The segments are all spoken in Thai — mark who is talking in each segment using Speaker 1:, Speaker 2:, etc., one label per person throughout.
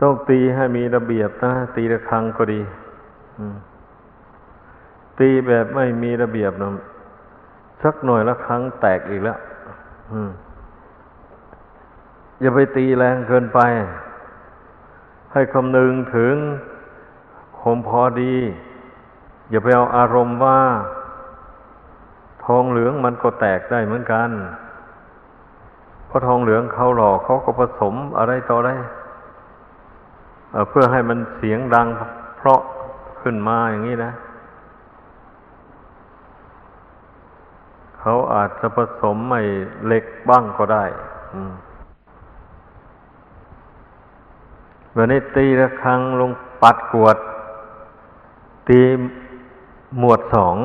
Speaker 1: ต้องตีให้มีระเบียบนะ ตีระฆังก็ดีตีแบบไม่มีระเบียบนะสักหน่อยละครั้งแตกอีกแล้วอย่าไปตีแรงเกินไป ให้คำนึงถึงคมพอดี อย่าไปเอาอารมณ์ว่า ทองเหลืองมันก็แตกได้เหมือนกัน เพราะทองเหลืองเขาหล่อเขาก็ผสมอะไรต่ออะไร เพื่อให้มันเสียงดังเพราะขึ้นมาอย่างนี้นะ เขาอาจจะผสมไม่เหล็กบ้างก็ได้วันนี้ตีระฆังลงปัดกวด ตีหมวดสอง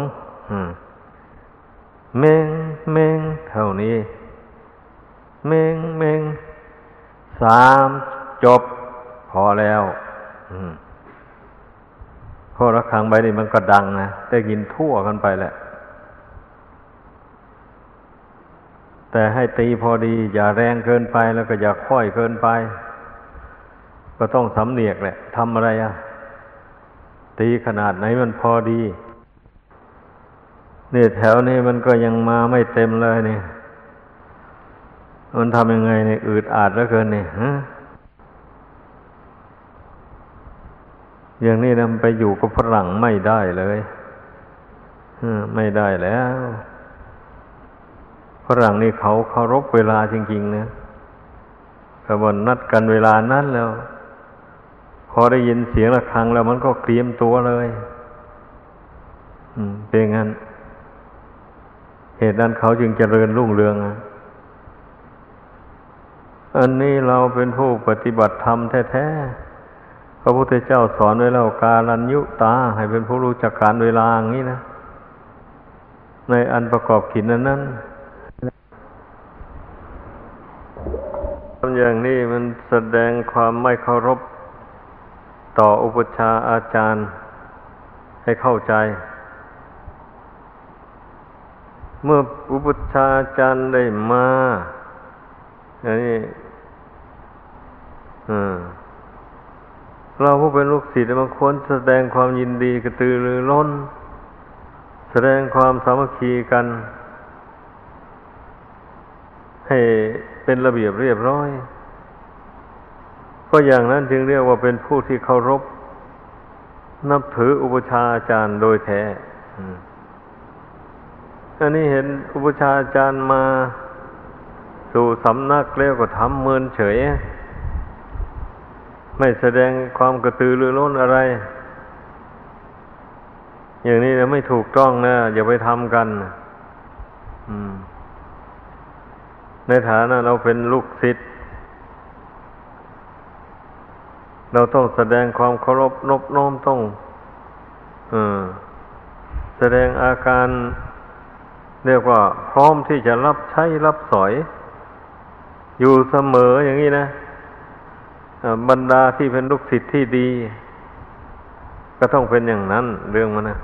Speaker 1: เมงเมงเท่านี้ เมงเมงสามจบ พอแล้วเพราะระฆังใบนี้มันก็ดังนะได้ยินทั่วกันไปแหละ แต่ให้ตีพอดี อย่าแรงเกินไปแล้วก็อย่าค่อยเกินไป ก็ต้องสำเนียกแหละทำอะไรอะตีขนาดไหนมันพอดีนี่แถวนี้มันก็ยังมาไม่เต็มเลยเนี่ยมันทำยังไงเนี่ยอืดอาดแล้วเกินเนี่ยฮะ อย่างนี้นะไปอยู่กับฝรั่งไม่ได้เลยไม่ได้แล้วฝรั่งนี่เขาเคารพเวลาจริงๆนะขบวนนัดกันเวลานั้นแล้ว พอได้ยินเสียงะระฆังแล้วมันก็เตรียมตัวเลยเป็นงั้น เหตุนั้นเขาจึงเจริญรุ่งเรืองอันนี้เราเป็นผู้ปฏิบัติธรรมแท้ๆ พระพุทธเจ้าสอนไว้แล้วกาลัญยุตา ให้เป็นผู้รู้จักการเวลาอย่างนี้นะ ในอันประกอบขินนั้นนั้นทำอย่างนี้มันแสดงความไม่เคารพต่ออุปชาอาจารย์ให้เข้าใจ เมื่ออุปชาอาจารย์ได้มาอย่างนี้อืม เราผู้เป็นลูกศิษย์มันควรแสดงความยินดีกระตือรือร้น แสดงความสามัคคีกัน ให้เป็นระเบียบเรียบร้อย ก็อย่างนั้นจึงเรียกว่าเป็นผู้ที่เคารพ นับถืออุปชาอาจารย์โดยแท้อันนี้เห็นอุปชาอาจารย์มาสู่สำนักแล้วก็ทำเมินเฉย ไม่แสดงความกระตือรือร้นอะไร อย่างนี้นะไม่ถูกต้องนะอย่าไปทำกันในฐานะเราเป็นลูกศิษย์เราต้องแสดงความเคารพนบน้อมต้องอแสดงอาการ เรียกว่าพร้อมที่จะรับใช้รับสอย อยู่เสมออย่างนี้นะ บรรดาที่เป็นลูกศิษย์ที่ดี ก็ต้องเป็นอย่างนั้น เรื่องมันนะ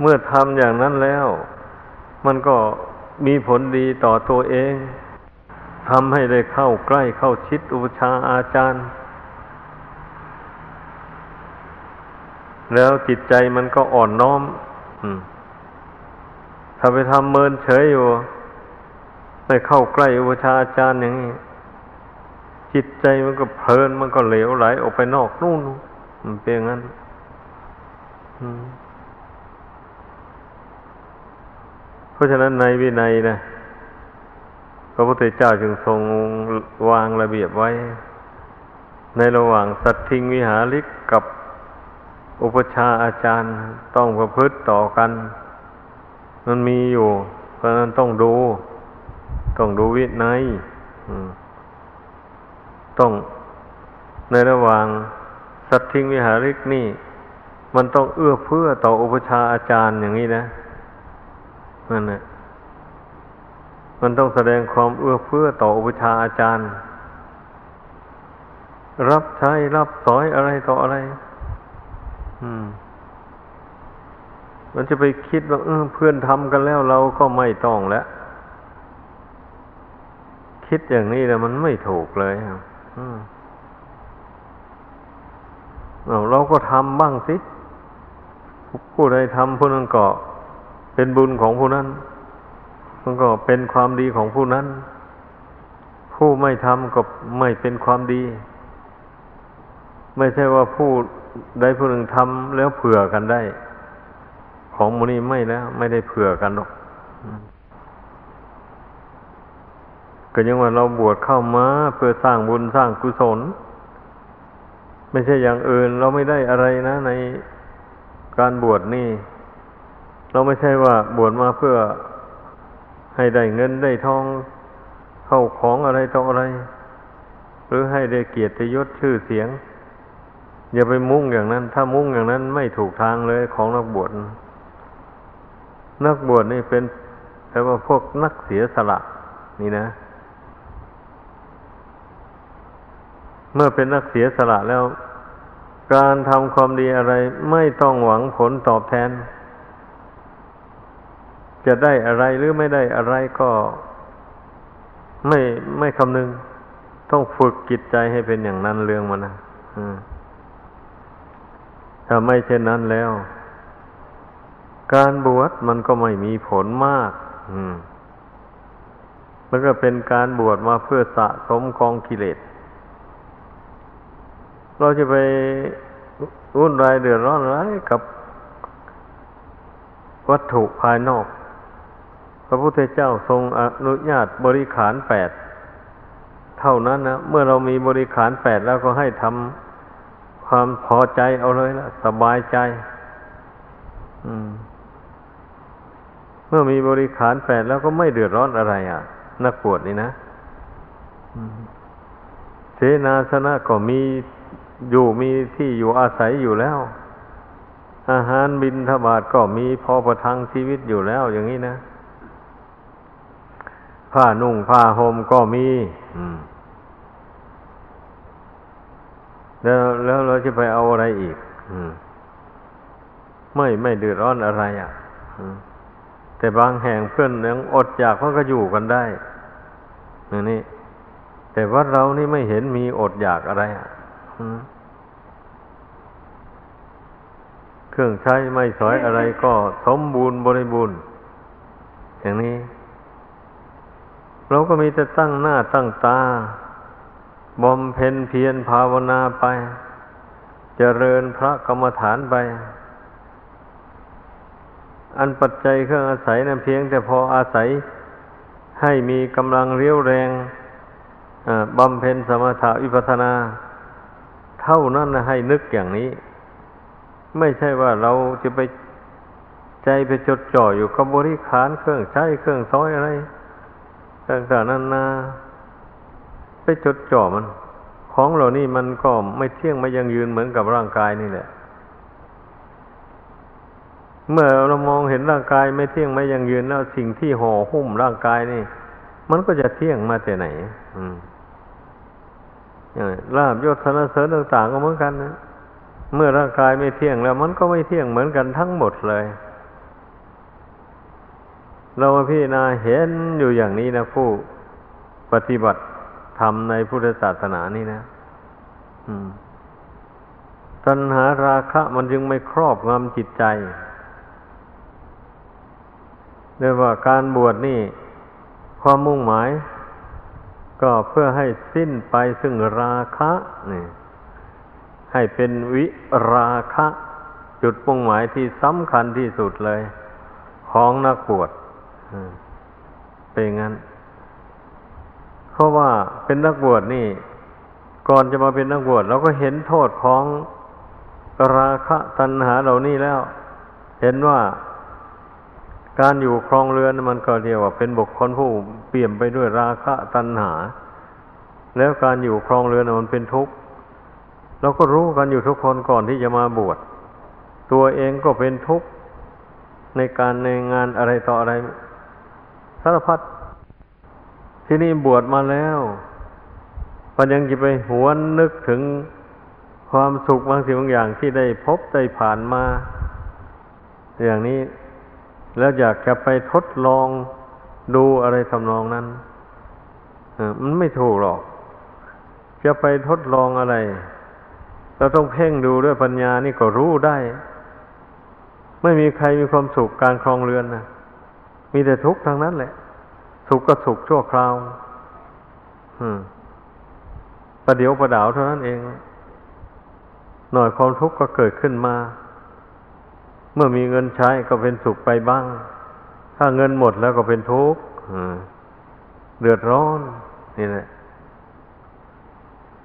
Speaker 1: เมื่อทำอย่างนั้นแล้ว มันก็มีผลดีต่อตัวเองทำให้ได้เข้าใกล้เข้าชิดอุปชาอาจารย์ แล้วจิตใจมันก็อ่อนน้อมถ้าไปทำเมินเฉยอยู่ ไม่เข้าใกล้อุปชาอาจารย์อย่างนี้จิตใจมันก็เพลินมันก็เหลวไหลออกไปนอกนู่นมันเป็นงั้นเพราะฉะนั้นในวินัยนะพระพุทธเจ้าจึงทรงวางระเบียบไว้ ในระหว่างสัตทิงวิหาริกกับอุปชาอาจารย์ต้องประพฤติต่อกัน มันมีอยู่เพราะนั้นต้องดู ต้องดูวินัยต้องในระหว่างสัตทิงวิหาริกนี่ มันต้องเอื้อเพื่อต่ออุปชาอาจารย์อย่างนี้นะนั่นแหละมันต้องแสดงความเอื้อเพื่อต่ออุปชาอาจารย์ รับใช้รับสอยอะไรต่ออะไร อืม มันจะไปคิดว่าเออเพื่อนทำกันแล้วเราก็ไม่ต้องแล้ว คิดอย่างนี้แล้วมันไม่ถูกเลยครับเราก็ทำบ้างสิ ผู้ใดทำผู้นั้นก็เป็นบุญของผู้นั้น มันก็เป็นความดีของผู้นั้น ผู้ไม่ทำก็ไม่เป็นความดี ไม่ใช่ว่าผู้ใดผู้หนึ่งทำแล้วเผื่อกันได้ ของมูนี้ไม่แล้ว ไม่ได้เผื่อกันหรอก ก็ยังว่าเราบวชเข้ามาเพื่อสร้างบุญสร้างกุศล ไม่ใช่อย่างอื่น เราไม่ได้อะไรนะ ในการบวชนี่ เราไม่ใช่ว่าบวชมาเพื่อให้ได้เงินได้ทองเข้าของอะไรต่ออะไร หรือให้ได้เกียรติยศชื่อเสียง อย่าไปมุ่งอย่างนั้น ถ้ามุ่งอย่างนั้นไม่ถูกทางเลยของนักบวชนักบวชนี่เป็นแปลว่าพวกนักเสียสละ นี่นะ เมื่อเป็นนักเสียสละแล้ว การทำความดีอะไรไม่ต้องหวังผลตอบแทน จะได้อะไรหรือไม่ได้อะไรก็ไม่ไม่คำนึง ต้องฝึกจิตใจให้เป็นอย่างนั้นเรื่องมันนะถ้าไม่เช่นนั้นแล้ว การบวชมันก็ไม่มีผลมากมันก็เป็นการบวชมาเพื่อสะสมกองกิเลส เราจะไปวุ่นวายเดือดร้อนอะไรกับวัตถุภายนอก พระพุทธเจ้าทรงอนุญาตบริขารแปดเท่านั้นนะเมื่อเรามีบริขารแปดแล้วก็ให้ทำความพอใจเอาเลยละสบายใจเมื่อมีบริขารแปดแล้วก็ไม่เดือดร้อนอะไรอะ นักปวดนี่นะเสนาสนะก็มี อยู่มีที่อยู่อาศัยอยู่แล้ว อาหารบินทบาทก็มีพอประทังชีวิตอยู่แล้วอย่างนี้นะ ผ้านุ่งผ้าห่มก็มีแล้วแล้วเราจะไปเอาอะไรอีกไม่ไม่เดือดร้อนอะไรอะแต่บางแห่งเพื่อนยังอดอยากเขาก็อยู่กันได้อย่างนี้แต่ว่าเรานี่ไม่เห็นมีอดอยากอะไรอะ เครื่องใช้ไม่สอยอะไรก็สมบูรณ์บริบูรณ์อย่างนี้ เราก็มีแต่ตั้งหน้าตั้งตาบำเพ็ญเพียรภาวนาไปเจริญพระกรรมฐานไป อันปัจจัยเครื่องอาศัยนั้นเพียงแต่พออาศัยให้มีกำลังเรียวแรงบำเพ็ญสมถะวิปัสนา ท่านั้นนะให้นึกอย่างนี้ ไม่ใช่ว่าเราจะไปใจไปจดจ่ออยู่กับบริขารเครื่องใช้เครื่องซ้อยอะไรต่างๆนั้นนะไปจดจ่อมัน ของเหล่านี้มันก็ไม่เที่ยงไม่ยังยืนเหมือนกับร่างกายนี่แหละ เมื่อเรามองเห็นร่างกายไม่เที่ยงไม่ยังยืนแล้วสิ่งที่ห่อหุ้มร่างกายนี่ มันก็จะเที่ยงมาแต่ไหน อืม ลาบยศสนเสริญต่าง ๆ ก็เหมือนกันนะเมื่อร่างกายไม่เที่ยงแล้ว มันก็ไม่เที่ยงเหมือนกันทั้งหมดเลย เราพี่นาเห็นอยู่อย่างนี้นะผู้ปฏิบัติธรรมในพุทธศาสนานี่นะตัณหาราคะมันจึงไม่ครอบงำจิตใจเรียกว่าการบวชนี่ ความมุ่งหมาย ก็เพื่อให้สิ้นไปซึ่งราคะนี่ให้เป็นวิราคะ จุดมุ่งหมายที่สำคัญที่สุดเลย ของนักบวชเป็นงั้น เพราะว่าเป็นนักบวชนี่ ก่อนจะมาเป็นนักบวชเราก็เห็นโทษของราคะตัณหาเหล่านี้แล้ว เห็นว่า การอยู่ครองเรือนมันก็เรียกว่าเป็นบุคคลผู้เปี่ยมไปด้วยราคะตัณหา แล้วการอยู่ครองเรือนมันเป็นทุกข์เราก็รู้กันอยู่ทุกคนก่อนที่จะมาบวชตัวเองก็เป็นทุกข์ในการในงานอะไรต่ออะไรสารพัดที่นี่บวชมาแล้วมันยังจะไปหวนนึกถึงความสุขบางสิ่งบางอย่างที่ได้พบได้ผ่านมา อย่างนี้ แล้วอยากจะไปทดลองดูอะไรทำนองนั้นมันไม่ถูกหรอก จะไปทดลองอะไร เราต้องเพ่งดูด้วยปัญญานี่ก็รู้ได้ ไม่มีใครมีความสุขการครองเรือนนะมีแต่ทุกข์ทางนั้นแหละ สุขก็สุขชั่วคราวประเดี๋ยวประดาวเท่านั้นเอง หน่อยความทุกข์ก็เกิดขึ้นมา เมื่อมีเงินใช้ก็เป็นสุขไปบ้าง ถ้าเงินหมดแล้วก็เป็นทุกข์เดือดร้อนนี่แหละ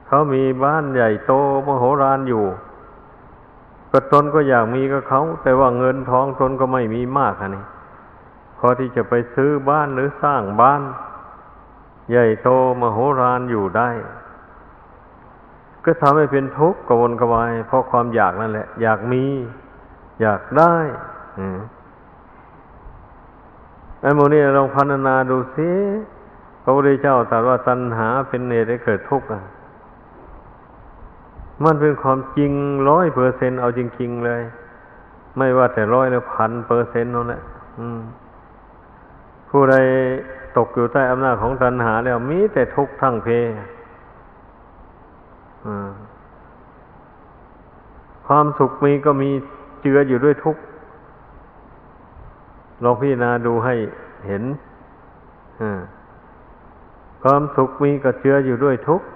Speaker 1: เขามีบ้านใหญ่โตมโหฬารอยู่ก็ตนก็อยากมีกับเขา แต่ว่าเงินทองตนก็ไม่มีมากอันนี้พอที่จะไปซื้อบ้านหรือสร้างบ้าน ใหญ่โตมโหฬารอยู่ได้ ก็ทำให้เป็นทุกข์กวนกวายเพราะความอยากนั่นแหละ อยากมี อยากได้ไอ้โมนี่ลองพัฒนาดูสิพระพุทธเจ้าตรัสว่าตัณหาเป็นเหตุให้เกิดทุกข์มันเป็นความจริงร้อยเปอร์เซ็นเอาจริง ๆ เลย ไม่ว่าแต่ร้อยหรือพันเปอร์เซ็นต์นั่นแหละผู้ใดตกอยู่ใต้อำนาจของตัณหาแล้วมีแต่ทุกข์ทั้งเพความสุขมีก็มี เจืออยู่ด้วยทุกข์ลองพิจารณาดูให้เห็นความสุขมีก็เจืออยู่ด้วยทุกข์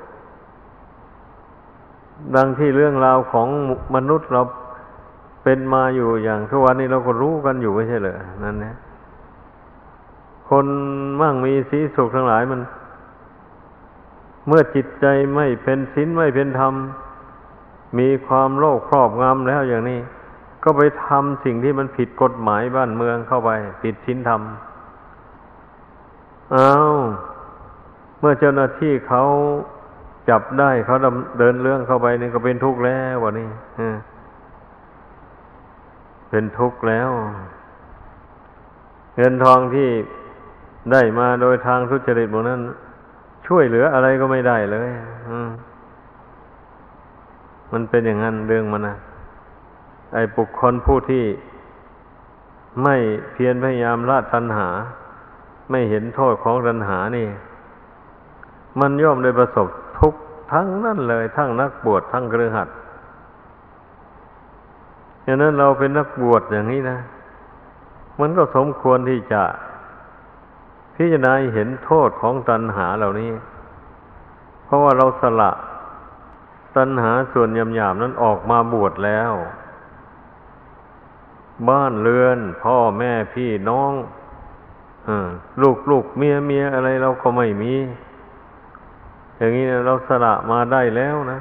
Speaker 1: ดังที่เรื่องราวของมนุษย์เราเป็นมาอยู่อย่างทุกวันนี้เราก็รู้กันอยู่ไม่ใช่เหรอนั่นนะคนมั่งมีสีสุขทั้งหลายมัน เมื่อจิตใจไม่เป็นศีลไม่เป็นธรรม มีความโลภครอบงำแล้วอย่างนี้ ก็ไปทำสิ่งที่มันผิดกฎหมายบ้านเมืองเข้าไป ผิดศีลธรรมอ้าวเมื่อเจ้าหน้าที่เขาจับได้เขาเดินเรื่องเข้าไปนี่ก็เป็นทุกข์แล้ววะนี่เป็นทุกข์แล้ว เงินทองที่ได้มาโดยทางทุจริตพวกนั้น ช่วยเหลืออะไรก็ไม่ได้เลยมันเป็นอย่างนั้นเรื่องมันนะ ไอ้บุคคลผู้ที่ไม่เพียรพยายามละตัณหา ไม่เห็นโทษของตัณหานี่ มันย่อมได้ประสบทุกทั้งนั่นเลย ทั้งนักบวชทั้งเครือขัดอย่างนั้นเราเป็นนักบวชอย่างนี้นะ มันก็สมควรที่จะพิจารณาเห็นโทษของตัณหาเหล่านี้ เพราะว่าเราสละตัณหาส่วนยำยาบนั้นออกมาบวชแล้ว บ้านเรือน พ่อแม่พี่น้องอลูกลูกเมียเมียอะไรเราก็ไม่มี อย่างนี้เราสละมาได้แล้วนะ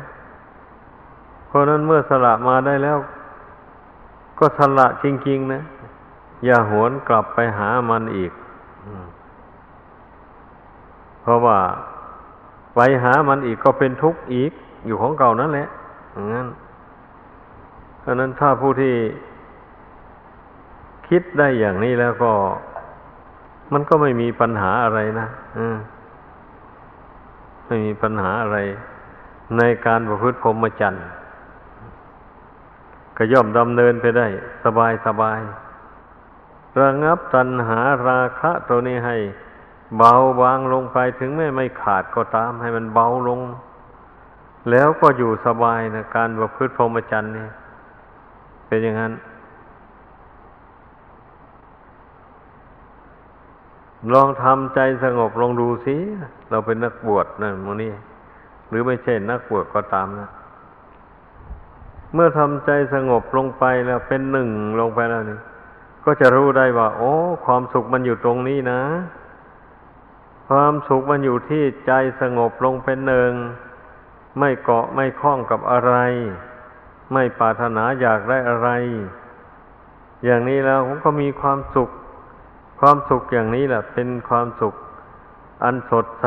Speaker 1: เพราะนั้นเมื่อสละมาได้แล้ว ก็สละจริง ๆ นะ อย่าหวนกลับไปหามันอีกเพราะว่าไปหามันอีกก็เป็นทุกข์อีกอยู่ของเก่านั่นแหละอย่างนั้นเพราะนั้นถ้าผู้ที่ คิดได้อย่างนี้แล้วก็ มันก็ไม่มีปัญหาอะไรนะไม่มีปัญหาอะไร ในการประพฤติพรหมจรรย์ก็ย่อมดำเนินไปได้ สบายสบายระงับตัณหาราคะตัวนี้ให้ เบาบางลงไปถึงแม้ไม่ขาดก็ตาม ให้มันเบาลง แล้วก็อยู่สบายนะการประพฤติพรหมจรรย์นี่เป็นอย่างนั้น ลองทำใจสงบลองดูสิ เราเป็นนักบวชนะโมนี่หรือไม่ใช่นักบวชก็ตามนะ เมื่อทำใจสงบลงไปแล้วเป็นหนึ่งลงไปแล้วนี่ก็จะรู้ได้ว่า โอ้ ความสุขมันอยู่ตรงนี้นะ ความสุขมันอยู่ที่ใจสงบลงเป็นหนึ่ง ไม่เกาะไม่คล้องกับอะไร ไม่ปรารถนาอยากได้อะไร อย่างนี้แล้วผมก็มีความสุข ความสุขอย่างนี้แหละเป็นความสุขอันสดใส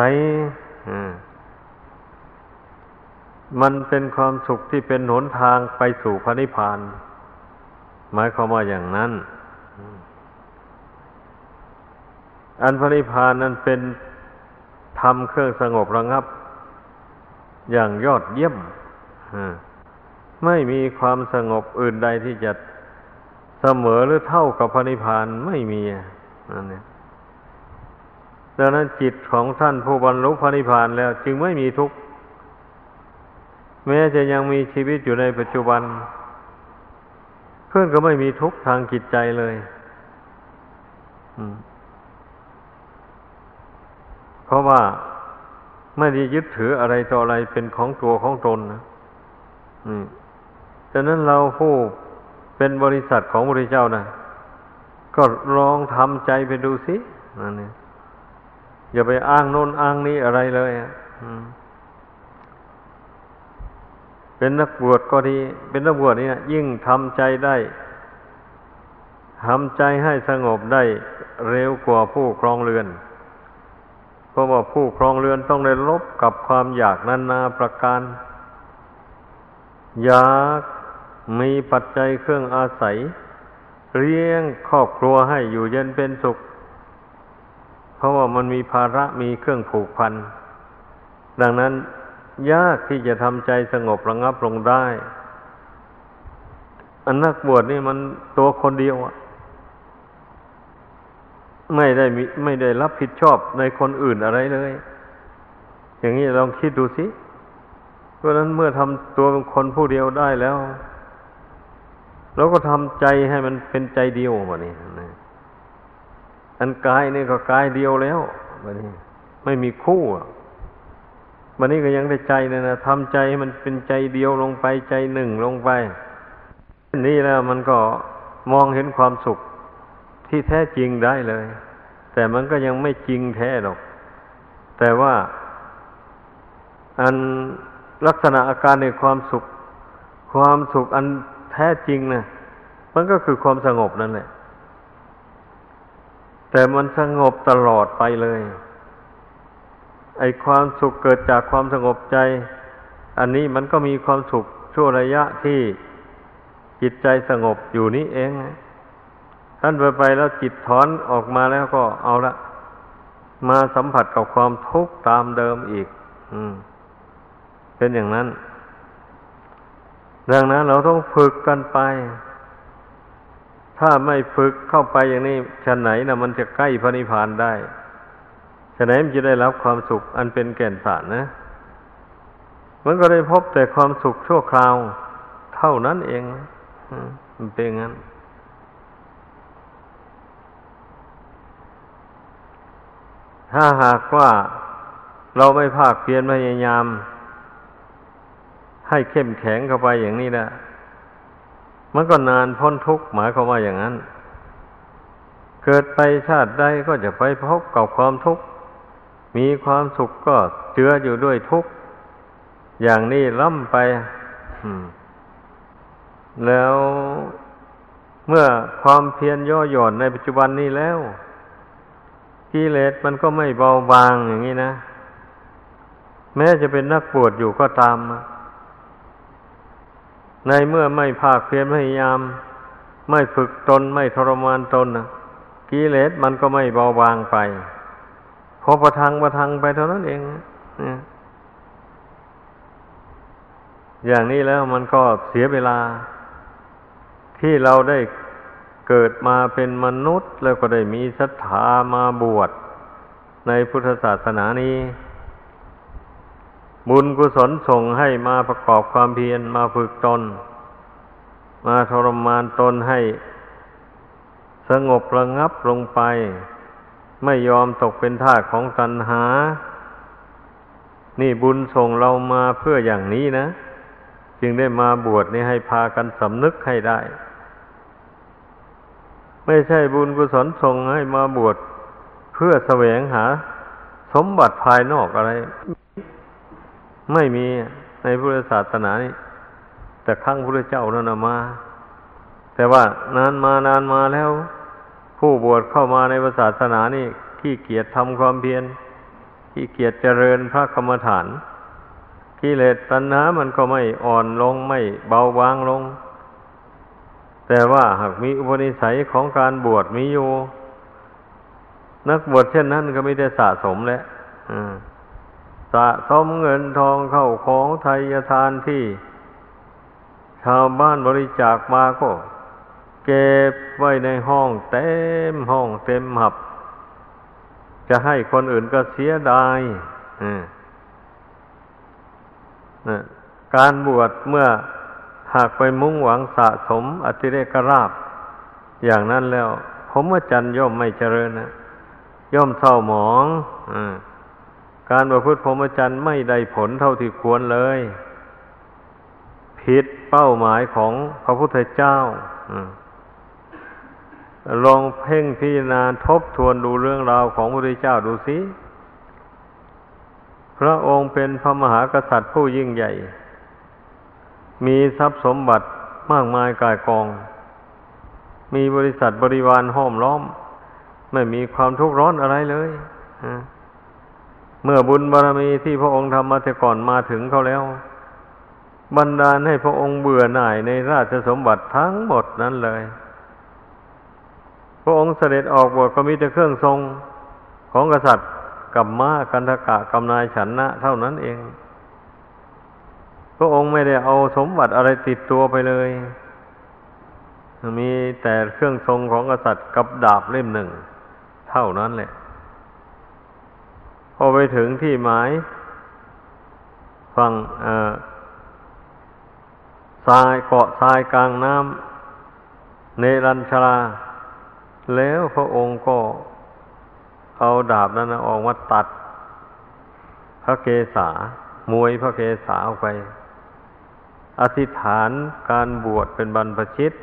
Speaker 1: มันเป็นความสุขที่เป็นหนทางไปสู่พระนิพพาน หมายความว่าอย่างนั้น อันพระนิพพานนั้นเป็นทำเครื่องสงบระงับ อย่างยอดเยี่ยมไม่มีความสงบอื่นใดที่จะเสมอหรือเท่ากับพระนิพพานไม่มี นั่นเนี่ยดังนั้นจิตของท่านผู้บรรลุพระนิพพานแล้ว จึงไม่มีทุกข์แม้จะยังมีชีวิตอยู่ในปัจจุบัน เพื่อนก็ไม่มีทุกข์ทางจิตใจเลยเพราะว่าไม่ได้ยึดถืออะไรต่ออะไรเป็นของตัวของตนนะฉะนั้นเราผู้เป็นบริษัทของบริเจ้านะ ก็ลองทำใจไปดูสินั่นเองอย่าไปอ้างโน้นอ้างนี้อะไรเลยอะเป็นนักบวชก็ดี เป็นนักบวชนี่ยิ่งทำใจได้ทำใจให้สงบได้เร็วกว่าผู้ครองเรือน เพราะว่าผู้ครองเรือนต้องได้ลบกับความอยากนานาประการ อยากมีปัจจัยเครื่องอาศัย เลี้ยงครอบครัวให้อยู่เย็นเป็นสุข เพราะว่ามันมีภาระมีเครื่องผูกพัน ดังนั้นยากที่จะทำใจสงบระงับลงได้ อันนักบวชนี่มันตัวคนเดียวไม่ได้มีไม่ได้รับผิดชอบในคนอื่นอะไรเลย อย่างนี้ลองคิดดูสิเพราะนั้นเมื่อทำตัวเป็นคนผู้เดียวได้แล้ว เราก็ทำใจให้มันเป็นใจเดียวมานี่อันกายนี่ก็กายเดียวแล้วมานี่ไม่มีคู่วันนี้ก็ยังได้ใจนะนะทำใจให้มันเป็นใจเดียวลงไปใจหนึ่งลงไปนี่แล้วมันก็มองเห็นความสุขที่แท้จริงได้เลย แต่มันก็ยังไม่จริงแท้หรอก แต่ว่า อันลักษณะอาการในความสุข ความสุขอัน ท้จริงนะมันก็คือความสงบนั่นแหละ แต่มันสงบตลอดไปเลย ไอความสุขเกิดจากความสงบใจ อันนี้มันก็มีความสุขชั่วระยะที่จิตใจสงบอยู่นี้เองท่านไปไปแล้วจิตถอนออกมาแล้วก็เอาละ มาสัมผัสกับความทุกข์ตามเดิมอีก อืม เป็นอย่างนั้น ดังนั้นเราต้องฝึกกันไป ถ้าไม่ฝึกเข้าไปอย่างนี้ชั้นไหนนะมันจะใกล้พระนิพพานได้ชั้นไหนมันจะได้รับความสุขอันเป็นแก่นสารนะ มันก็ได้พบแต่ความสุขชั่วคราว เท่านั้นเองมันเป็นงั้น ถ้าหากว่าเราไม่ภาคเพียรพยายาม ให้เข้มแข็งเข้าไปอย่างนี้นะมันก็นานพ้นทุกข์หมายความว่าอย่างนั้น เกิดไปชาติใดก็จะไปพบกับความทุกข์ มีความสุขก็เจืออยู่ด้วยทุกข์อย่างนี้ล่ำไปแล้วเมื่อความเพียรย่อหย่อนในปัจจุบันนี้แล้วกิเลสมันก็ไม่เบาบางอย่างนี้นะ แม้จะเป็นนักบวชอยู่ก็ตาม ในเมื่อไม่ภาคเพียรพยายาม ไม่ฝึกตนไม่ทรมานตนกิเลสมันก็ไม่เบาบางไปพอประทังประทังไปเท่านั้นเองอย่างนี้แล้วมันก็เสียเวลา ที่เราได้เกิดมาเป็นมนุษย์ แล้วก็ได้มีศรัทธามาบวชในพุทธศาสนานี้ บุญกุศลส่งให้มาประกอบความเพียรมาฝึกตน มาทรมานตนให้สงบระงับลงไป ไม่ยอมตกเป็นทาสของตัณหา นี่บุญส่งเรามาเพื่ออย่างนี้นะ จึงได้มาบวชนี่ให้พากันสำนึกให้ได้ ไม่ใช่บุญกุศลส่งให้มาบวชเพื่อแสวงหา สมบัติภายนอกอะไร ไม่มีในพุทธศาสนานี่แต่ครั้งพระเจ้านั่นมา แต่ว่านานมานานมาแล้ว ผู้บวชเข้ามาในศาสนานี่ขี้เกียจทำความเพียรขี้เกียจเจริญพระกรรมฐานกิเลสตัณหามันก็ไม่อ่อนลงไม่เบาบางลง แต่ว่าหากมีอุปนิสัยของการบวชมีอยู่ นักบวชเช่นนั้นก็ไม่ได้สะสมแล้วอ่า สะสมเงินทองเข้าของไทยทานที่ ชาวบ้านบริจาคมาก็ เก็บไว้ในห้องเต็มห้องเต็มหับ จะให้คนอื่นก็เสียดายการบวชเมื่อหากไปมุ่งหวังสะสมอติเรกราบ อย่างนั้นแล้วผมว่าจันย่อมไม่เจริญนะย่อมเศร้าหมอง อ การประพฤติพรหมจรรย์ไม่ได้ผลเท่าที่ควรเลย ผิดเป้าหมายของพระพุทธเจ้าลองเพ่งพิจารณาทบทวนดูเรื่องราวของพระพุทธเจ้าดูสิ พระองค์เป็นพระมหากษัตริย์ผู้ยิ่งใหญ่ มีทรัพย์สมบัติมากมายกายกอง มีบริษัทบริวารห้อมล้อม ไม่มีความทุกข์ร้อนอะไรเลย เมื่อบุญบารมีที่พระองค์ทำมาแต่ก่อนมาถึงเขาแล้ว บันดาลให้พระองค์เบื่อหน่ายในราชสมบัติทั้งหมดนั้นเลย พระองค์เสด็จออกบวชก็มีแต่เครื่องทรงของกษัตริย์กับม้ากันทกะกำนายฉันนะ เท่านั้นเอง พระองค์ไม่ได้เอาสมบัติอะไรติดตัวไปเลย มีแต่เครื่องทรงของกษัตริย์กับดาบเล่มหนึ่ง เท่านั้นแหละ พอไปถึงที่หมายฝั่งทรายเกาะทรายกลางน้ำเนรัญชรา แล้วพระองค์ก็เอาดาบนั้นออกมาตัด พระเกศามวยพระเกศาออกไป อธิษฐานการบวชเป็นบรรพชิต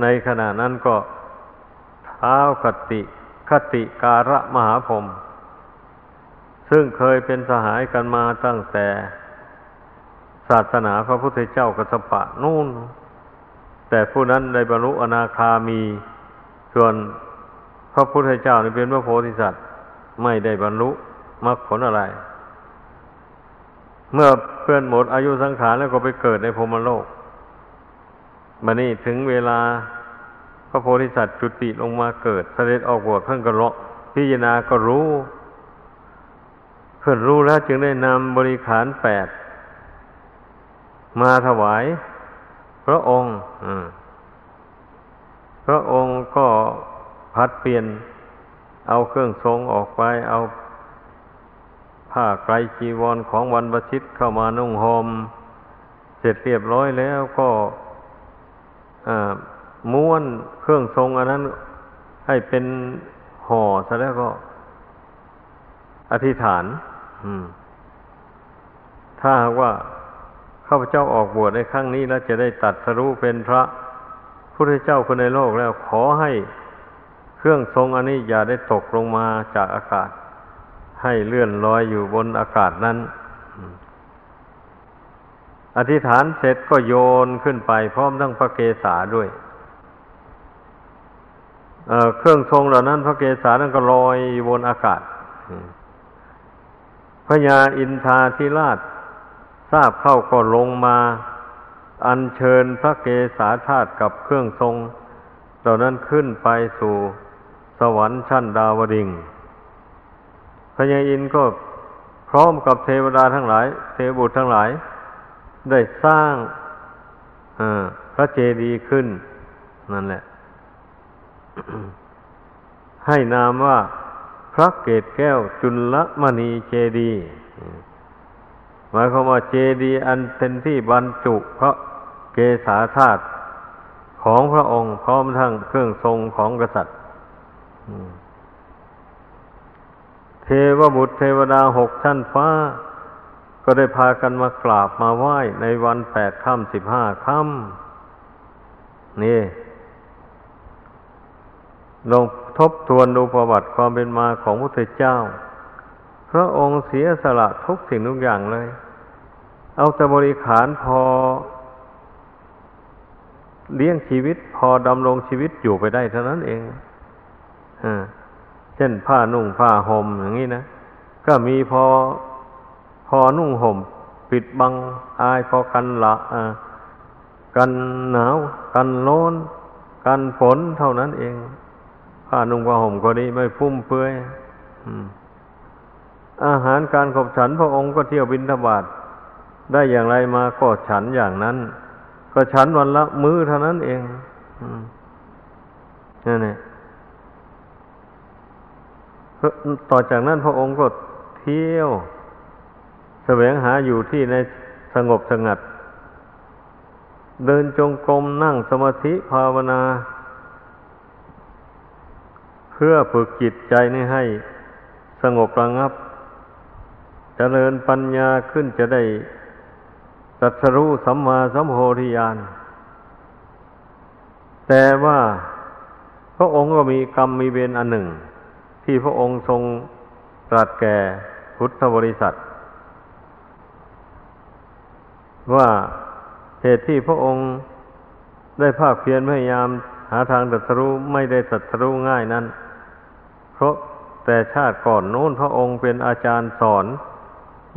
Speaker 1: ในขณะนั้นก็เท้าคติคติการะมหาพรม ซึ่งเคยเป็นสหายกันมาตั้งแต่ศาสนาพระพุทธเจ้ากัสปะนู่น แต่ผู้นั้นได้บรรลุอนาคามี ส่วนพระพุทธเจ้านี่เป็นพระโพธิสัตว์ไม่ได้บรรลุมรรคผลอะไร เมื่อเพื่อนหมดอายุสังขารแล้วก็ไปเกิดในพรมโลกมานี่ถึงเวลาพระโพธิสัตว์จุติลงมาเกิดเสด็จออกบวชเพิ่งกระเลาะพิจารณาก็รู้ พื่อรู้แล้วจึงได้นำบริขารแปดมาถวาย พระองค์พระองค์ก็พัดเปลี่ยน เอาเครื่องทรงออกไป เอาผ้าไกรจีวรของวันประชิตเข้ามานุ่งหม่มเสร็จเรียบร้อยแล้วก็ม้วนเครื่องทรงอันนั้น ให้เป็นห่อซะแล้วก็อธิษฐาน ถ้าว่าข้าพเจ้าออกบวชในครั้งนี้แล้วจะได้ตัดสรู้เป็นพระพุทธเจ้าคนในโลกแล้วขอให้เครื่องทรงอันนี้อย่าได้ตกลงมาจากอากาศ ให้เลื่อนลอยอยู่บนอากาศนั้น อธิษฐานเสร็จก็โยนขึ้นไปพร้อมทั้งพระเกศาด้วยเเครื่องทรงเหล่านั้น พระเกศานั้นก็ลอยบนอากาศ พญาอินทาธิราช ทราบเข้าก็ลงมา อัญเชิญพระเกศาธาตุกับเครื่องทรง เหล่านั้นขึ้นไปสู่สวรรค์ชั้นดาวดิงพญาอินก็พร้อมกับเทวดาทั้งหลาย เทวบุตรทั้งหลาย ได้สร้างพระเจดีย์ขึ้น นั่นแหละ ให้นามว่า ระเกตแก้วจุลมณีเจดีหมายความว่าเจดีอันเป็นที่บรรจุพระเกศาธาตุของพระองค์พร้อมทั้งเครื่องทรงของกษัตริย์เทวบุตรเทวดาหกชั้นฟ้า ก็ได้พากันมากราบมาไหว้ในวันแปดค่ำสิบห้าค่ำนี่ลง ทบทวนดูประวัติความเป็นมาของพระพุทธเจ้า พระองค์เสียสละทุกสิ่งทุกอย่างเลย เอาแต่บริขารพอ เลี้ยงชีวิตพอดำรงชีวิตอยู่ไปได้เท่านั้นเองอเช่นผ้านุ่งผ้าห่มอย่างนี้นะ ก็มีพอพอนุ่งห่ม ปิดบังอายพอกันละกันหนาว กันโลนกันฝนเท่านั้นเอง ผ้านุ่งผ้าห่มก็ดีไม่ฟุ่มเฟือยอาหารการขบฉันพระองค์ก็เที่ยวบินทบาทได้อย่างไรมาก็ฉันอย่างนั้น ก็ฉันวันละมื้อเท่านั้นเองนั่นเองต่อจากนั้นพระองค์ก็เที่ยวแสวงหาอยู่ที่ในสงบสงัด เดินจงกรมนั่งสมาธิภาวนา พื่อฝึกจิตใจนี้ให้สงบระงับจเจริญปัญญาขึ้นจะได้ตัสรู้สัมมาสัมโพธิญาณแต่ว่าพระองค์ก็มีกรรมมีเวรอันหนึ่ง ที่พระองค์ทรงตรัสแก่พุทธบริษัท ว่าเหตุที่พระองค์ได้ภาคเพียรพยายามหาทางตัดสู้ไม่ได้ตัดสู้ง่ายนั้น เพราะแต่ชาติก่อนโน้นพระองค์เป็นอาจารย์สอน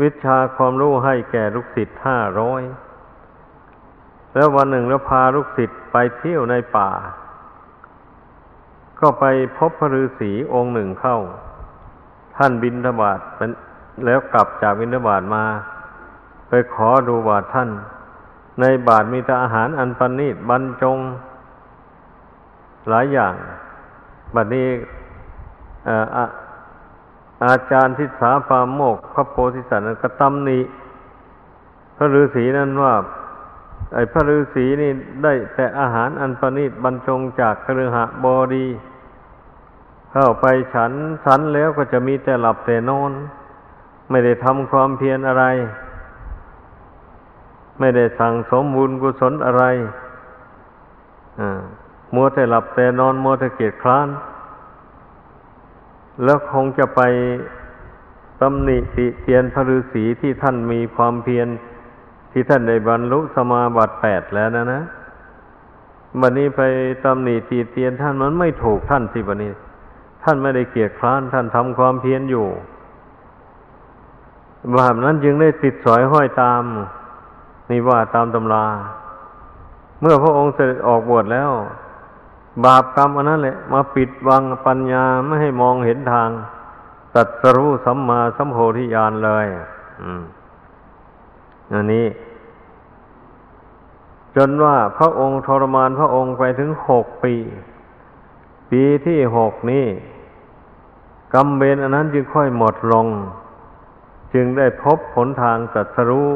Speaker 1: วิชาความรู้ให้แก่ลูกศิษย์ห้าร้อยแล้ววันหนึ่งแล้วพาลูกศิษย์ไปเที่ยวในป่า ก็ไปพบพระฤาษีองค์หนึ่งเข้า ท่านบินทบาทแล้วกลับจากบินทบาทมา ไปขอดูบาทท่าน ในบาทมีแต่อาหารอันปณีตบรรจง หลายอย่าง บัดนี้ อาจารย์ทิศาปามโมกพระโพธิสัตว์ก็ตำหนิพระฤาษีนั้นว่า ไอ้พระฤาษีนี่ได้แต่อาหารอันประณีตบรรจงจากครือหะบอดี เข้าไปฉันฉันแล้วก็จะมีแต่หลับแต่นอน ไม่ได้ทำความเพียรอะไร ไม่ได้สั่งสมบุญกุศลอะไรอ่ามัวแต่หลับแต่นอนมัวแต่เกียจคร้าน แล้วคงจะไปตำหนิติเตียนพระฤาษีที่ท่านมีความเพียรที่ท่านได้บรรลุสมาบัติแปดแล้วนะนะบันนี้ไปตำหนิตีเตียนท่านมันไม่ถูกท่านสิบันนี้ ท่านไม่ได้เกียจคร้านท่านทำความเพียรอยู่บาปนั้นจึงได้ติดสอยห้อยตามนี่ว่าตามตำรา เมื่อพระองค์เสด็จออกบวชแล้ว บาปกรรมอันนั้นแหละ มาปิดบังปัญญาไม่ให้มองเห็นทางตัดสรู้สัมมาสัมโพธิญาณเลยอันนี้ จนว่าพระองค์ทรมานพระองค์ไปถึงหกปี ปีที่หกนี้กรรมเวรอันนั้นจึงค่อยหมดลง จึงได้พบผลทางสัตรู้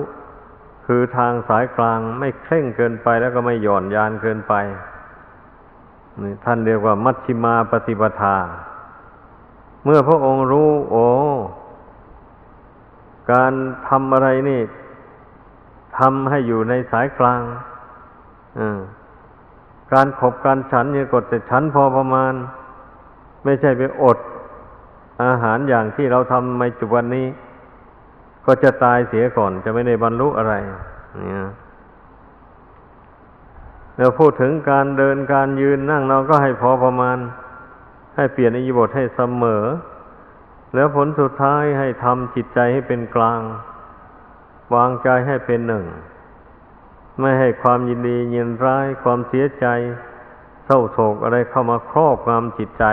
Speaker 1: คือทางสายกลางไม่เคร่งเกินไปแล้วก็ไม่หย่อนยานเกินไป ท่านเรียกว่ามัชชิมาปฏิปทา เมื่อพระองค์รู้ โอ้ การทำอะไรนี่ทำให้อยู่ในสายกลางการขบการฉันเนี่ยกดแต่ฉันพอประมาณ ไม่ใช่ไปอด อาหารอย่างที่เราทำในจุบันนี้ ก็จะตายเสียก่อนจะไม่ได้บรรลุอะไร เนี่ย แล้วพูดถึงการเดินการยืนนั่งเราก็ให้พอประมาณ ให้เปลี่ยนอิยบทให้เสมอ แล้วผลสุดท้ายให้ทำจิตใจให้เป็นกลาง วางใจให้เป็นหนึ่ง ไม่ให้ความยินดียินร้ายความเสียใจเศร้าโศกอะไรเข้ามาครอบงำจิตใจ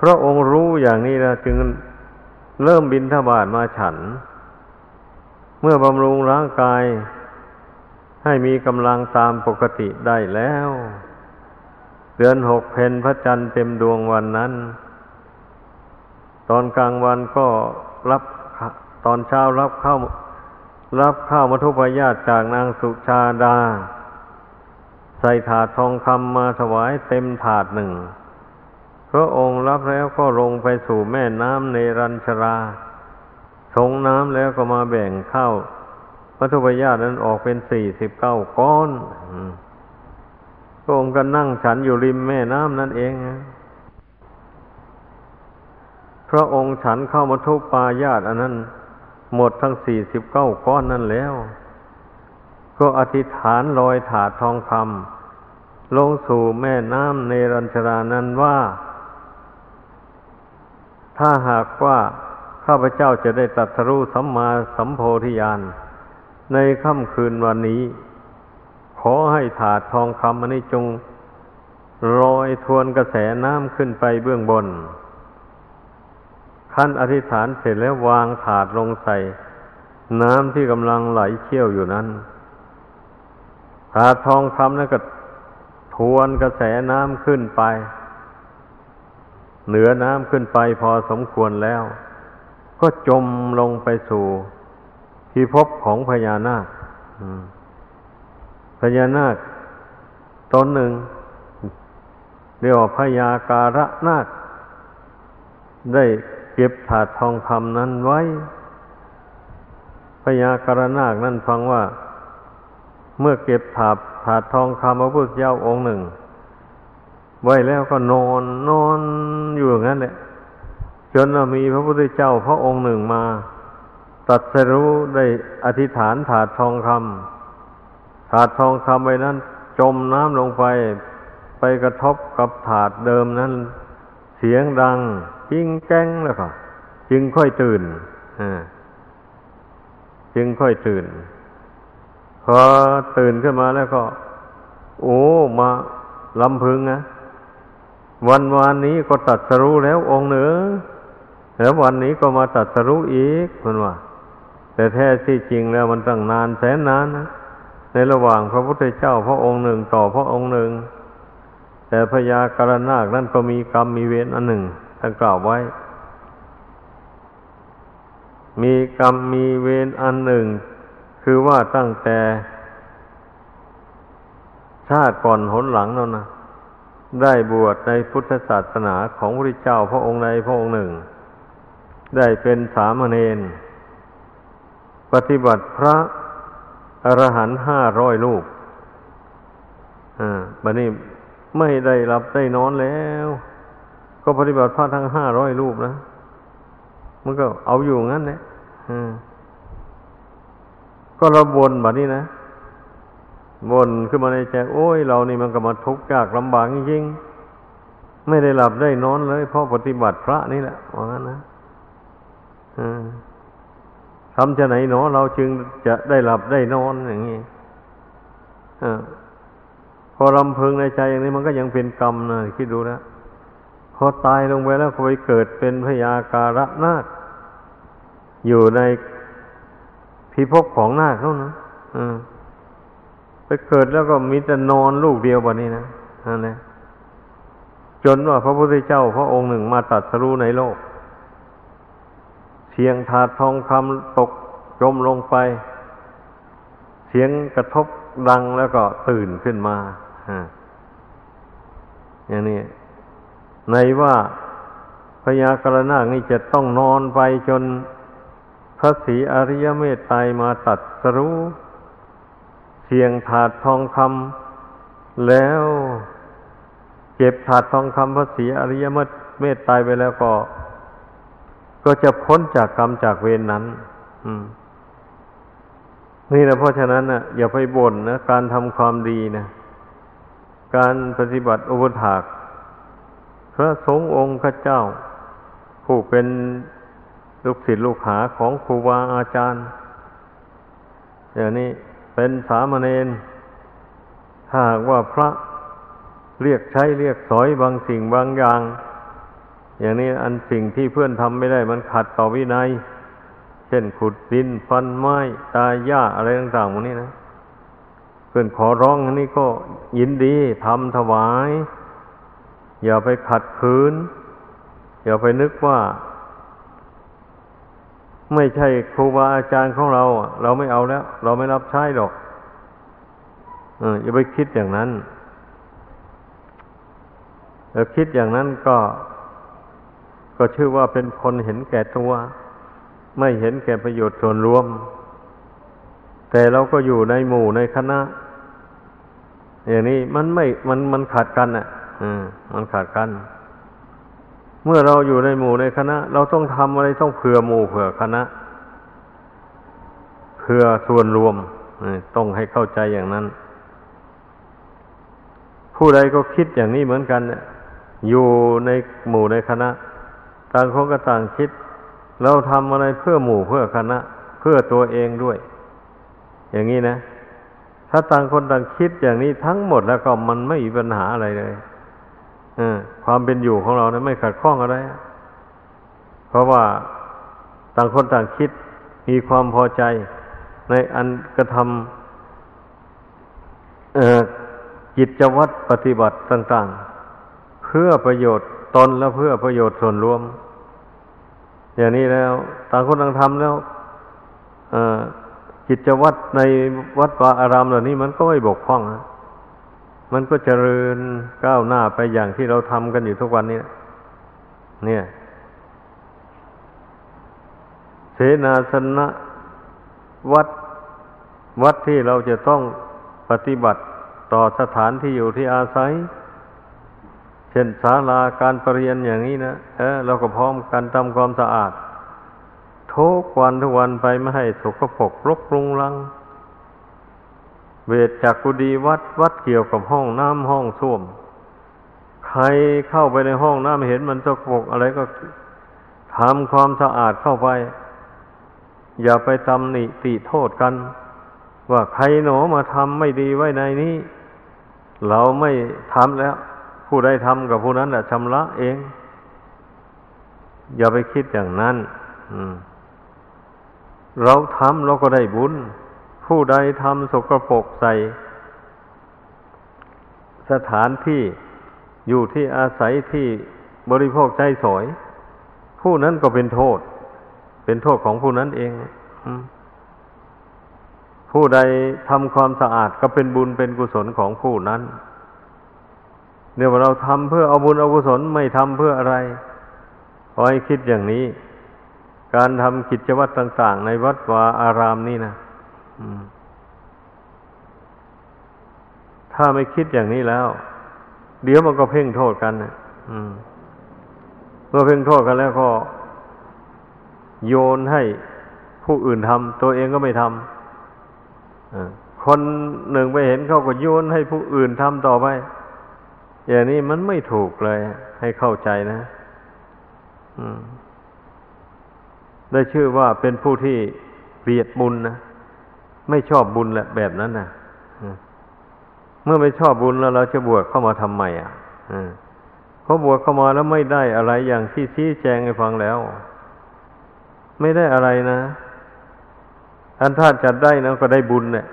Speaker 1: พระองค์รู้อย่างนี้แล้วจึงเริ่มบินทบาทมาฉัน เมื่อบำรุงร่างกาย ให้มีกำลังตามปกติได้แล้ว เดือนหกเพนพระจันทร์เต็มดวงวันนั้น ตอนกลางวันก็รับตอนเช้ารับข้าวรับข้าวมัทุปยาตจากนางสุชาดา ใส่ถาดทองคำมาถวายเต็มถาดหนึ่งพระองค์รับแล้วก็ลงไปสู่แม่น้ำในรัญชราชงน้ำแล้วก็มาแบ่งข้าว มัทุปยาตนั้นออกเป็นสี่สิบเก้าก้อนพระองค์ก็นั่งฉันอยู่ริมแม่น้ำนั่นเองพระองค์ฉันเข้ามาทุปายาตอันนั้น หมดทั้งสี่สิบเก้าก้อนนั่นแล้ว ก็อธิษฐานลอยถาดทองคำลงสู่แม่น้ำในรัญชรานั้นว่า ถ้าหากว่าข้าพเจ้าจะได้ตัดสรู้สัมมาสัมโพธิญาณ ในค่ำคืนวันนี้ ขอให้ถาดทองคำอันนี้จงลอยทวนกระแสน้ำขึ้นไปเบื้องบนขั้นอธิษฐานเสร็จแล้ววางถาดลงใส่ น้ำที่กำลังไหลเชี่ยวอยู่นั้น ถาดทองคำนั้นก็ทวนกระแสน้ำขึ้นไป เหนือน้ำขึ้นไปพอสมควรแล้ว ก็จมลงไปสู่ ที่พบของพญานาคพญานาคตนหนึ่ง เรียกว่าพญาการะนาค ได้เก็บถาดทองคำนั้นไว้พญาการะนาคนั้นฟังว่า เมื่อเก็บถาดถาดทองคำพระพุทธเจ้าองค์หนึ่ง ไว้แล้วก็นอนนอนอยู่อย่างนั้นแหละ จนมีพระพุทธเจ้าพระองค์หนึ่งมา ตัดสรู้ได้อธิษฐานถาดทองคำถาดทองคำไว้นั้น จมน้ำลงไป ไปกระทบกับถาดเดิมนั้น เสียงดังกิ้งแก้งแล้วก็จึงค่อยตื่นจึงค่อยตื่น พอตื่นขึ้นมาแล้วก็ โอ้มาลำพึงนะวันวานนี้ก็ตัดสรู้แล้วองค์เหนือแล้ววันนี้ก็มาตัดสรู้อีกมันว่า แต่แท้ที่จริงแล้วมันตั้งนานแสนนานนะในระหว่างพระพุทธเจ้าพระองค์หนึ่งต่อพระองค์หนึ่ง แต่พญากรนาคนั่นก็มีกรรมมีเวรอันหนึ่งท่านกล่าวไว้ มีกรรมมีเวรอันหนึ่ง คือว่าตั้งแต่ชาติก่อนหนหลังนั่นนะได้บวชในพุทธศาสนาของพระเจ้าพระองค์ใดพระองค์หนึ่งได้เป็นสามเณร ปฏิบัติพระอรหันห้าร้อยลูกอ่าบัดนี้ไม่ได้รับได้นอนแล้ว ก็ปฏิบัติพระทั้งห้าร้อยรูปนะ มันก็เอาอยู่งั้นแหละก็ระบนแบบนี้นะบนขึ้นมาในใจ โอ้ย เรานี่มันก็มาทุกข์ยากลำบากจริงๆไม่ได้หลับได้นอนเลย เพราะปฏิบัติพระนี่แหละว่างั้นนะ ทำจะไหนเนาะเราจึงจะได้หลับได้นอนอย่างนี้พอลำพึงในใจอย่างนี้มันก็ยังเป็นกรรมนะคิดดูนะพอตายลงไปแล้วไปเกิดเป็นพยาการะนาคอยู่ในพิภพของนาคเท่านั้นไปเกิดแล้วก็มีแต่นอนลูกเดียวแบบนี้นะนั่นแหละจนว่าพระพุทธเจ้าพระองค์หนึ่งมาตัดสรู้ในโลก เสียงถาดทองคำตกจมลงไป เสียงกระทบดังแล้วก็ตื่นขึ้นมาอย่างนี้ในว่าพญากรณาคนี่จะต้องนอนไปจนพระศรีอริยเมตไตรมาตัดสรู้เสียงถาดทองคำแล้วเก็บถาดทองคำพระศรีอริยเมตไตรไปแล้วก็ ก็จะพ้นจากกรรมจากเวรนนั้นนี่นะเพราะฉะนั้นนะอย่าไปบ่นนะการทำความดีนะการปฏิบัติอุปถาก พระสงฆ์องค์ข้าเจ้า ผู้เป็นลูกศิษย์ลูกหาของครูบาอาจารย์อย่างนี้เป็นสามเณรถ้าหากว่าพระเรียกใช้เรียกสอยบางสิ่งบางอย่าง อย่างนี้อันสิ่งที่เพื่อนทำไม่ได้ มันขัดต่อวินัย เช่นขุดดินฟันไม้ตายหญ้าอะไรต่างๆพวกนี้นะเพื่อนขอร้องอันนี้ก็ยินดีทำถวาย อย่าไปขัดขืน อย่าไปนึกว่า ไม่ใช่ครูบาอาจารย์ของเรา เราไม่เอาแล้ว เราไม่รับใช้หรอกอย่าไปคิดอย่างนั้นถ้าคิดอย่างนั้นก็ ก็ชื่อว่าเป็นคนเห็นแก่ตัว ไม่เห็นแก่ประโยชน์ส่วนรวม แต่เราก็อยู่ในหมู่ในคณะ อย่างนี้มันไม่มันมันขาดกันอะอืมมันขาดกัน เมื่อเราอยู่ในหมู่ในคณะ เราต้องทำอะไรต้องเผื่อหมู่เผื่อคณะ เผื่อส่วนรวมต้องให้เข้าใจอย่างนั้น ผู้ใดก็คิดอย่างนี้เหมือนกันอยู่ในหมู่ในคณะ ต่างคนก็ต่างคิด เราทำอะไรเพื่อหมู่เพื่อคณะ เพื่อตัวเองด้วย อย่างนี้นะ ถ้าต่างคนต่างคิดอย่างนี้ทั้งหมดแล้วก็มันไม่มีปัญหาอะไรเลยอความเป็นอยู่ของเราเนี่ยไม่ขัดข้องอะไร เพราะว่าต่างคนต่างคิดมีความพอใจในอันกระทำกิจวัตรปฏิบัติต่าง ๆ เพื่อประโยชน์ตนและเพื่อประโยชน์ส่วนรวม อย่างนี้แล้ว ต่างคนต่างทำแล้วกิจวัตรในวัดวาอารามเหล่านี้มันก็ไม่บกพร่องนะมันก็เจริญก้าวหน้าไปอย่างที่เราทำกันอยู่ทุกวันนี้ เนี่ย เสนาสนะวัดวัดที่เราจะต้องปฏิบัติต่อสถานที่อยู่ที่อาศัย ช่นศาลาการประเรียนอย่างนี้นะเออเราก็พร้อมกันทำความสะอาด ทุกวันทุกวันไปไม่ให้สกปรกรกรุงรัง เวทจากกุดีวัดวัดเกี่ยวกับห้องน้ำห้องส้วม ใครเข้าไปในห้องน้ำเห็นมันสกปรกอะไรก็ทำความสะอาดเข้าไป อย่าไปตำหนิติโทษกัน ว่าใครหนอมาทำไม่ดีไว้ในนี้ เราไม่ทำแล้ว ผู้ใดทำกับผู้นั้นแหละชำระเอง อย่าไปคิดอย่างนั้นเราทำเราก็ได้บุญ ผู้ใดทำสกรปรกใส่ สถานที่อยู่ที่อาศัยที่บริโภคใจสอย ผู้นั้นก็เป็นโทษ เป็นโทษของผู้นั้นเองผู้ใดทำความสะอาดก็เป็นบุญเป็นกุศลของผู้นั้น เนี่ยว่าเราทำเพื่อเอาบุญเอากุศลไม่ทำเพื่ออะไรขอให้คิดอย่างนี้ การทำกิจวัตรต่าง ๆ ในวัดวาอารามนี่นะถ้าไม่คิดอย่างนี้แล้ว เดี๋ยวมันก็เพ่งโทษกันนะเมื่อเพ่งโทษกันแล้วก็ โยนให้ผู้อื่นทำตัวเองก็ไม่ทำคนหนึ่งไปเห็นเขาก็โยนให้ผู้อื่นทำต่อไป อย่างนี้มันไม่ถูกเลย ให้เข้าใจนะได้ชื่อว่าเป็นผู้ที่เกลียดบุญนะไม่ชอบบุญแหละแบบนั้นนะเมื่อไม่ชอบบุญแล้วเราจะบวชเข้ามาทำไมอะเพราะบวชเข้ามาแล้วไม่ได้อะไรอย่างที่ชี้แจงให้ฟังแล้ว ไม่ได้อะไรนะอันถ้าจัดได้นะก็ได้บุญเนี่ย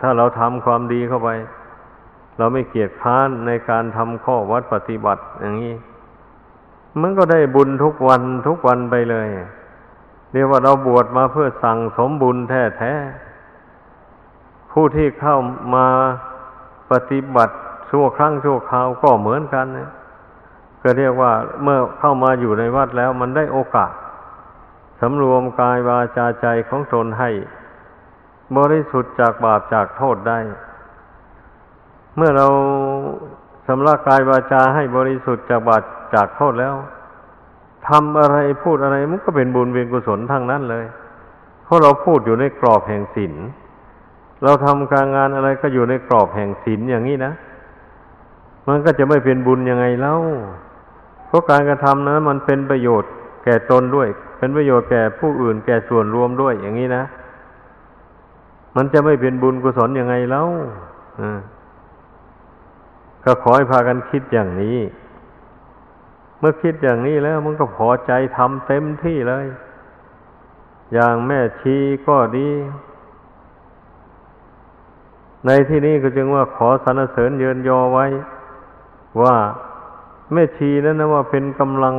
Speaker 1: ถ้าเราทำความดีเข้าไป เราไม่เกียจค้านในการทำข้อวัดปฏิบัติอย่างนี้ มันก็ได้บุญทุกวันทุกวันไปเลย เรียกว่าเราบวชมาเพื่อสั่งสมบุญแท้ๆ ผู้ที่เข้ามาปฏิบัติชั่วครั้งชั่วคราวก็เหมือนกันนะก็เรียกว่าเมื่อเข้ามาอยู่ในวัดแล้วมันได้โอกาสสำรวมกายวาจาใจของตนให้ บริสุทธิ์จากบาปจากโทษได้ เมื่อเราสำลักกายวาจาให้บริสุทธิ์จากบาปจากโทษแล้วทำอะไรพูดอะไรมันก็เป็นบุญเป็นกุศลทั้งนั้นเลย เพราะเราพูดอยู่ในกรอบแห่งศีลเราทำการงานอะไรก็อยู่ในกรอบแห่งศีลอย่างนี้นะ มันก็จะไม่เป็นบุญยังไงเล่า เพราะการกระทำนั้นมันเป็นประโยชน์แก่ตนด้วย เป็นประโยชน์แก่ผู้อื่น แก่ส่วนรวมด้วยอย่างนี้นะ มันจะไม่เป็นบุญกุศลยังไงแล้ว ก็ขอให้พากันคิดอย่างนี้ เมื่อคิดอย่างนี้แล้วมันก็พอใจทำเต็มที่เลย อย่างแม่ชีก็ดี ในที่นี้ก็จึงว่าขอสรรเสริญเยินยอไว้ ว่าแม่ชีนั้นนะว่าเป็นกำลัง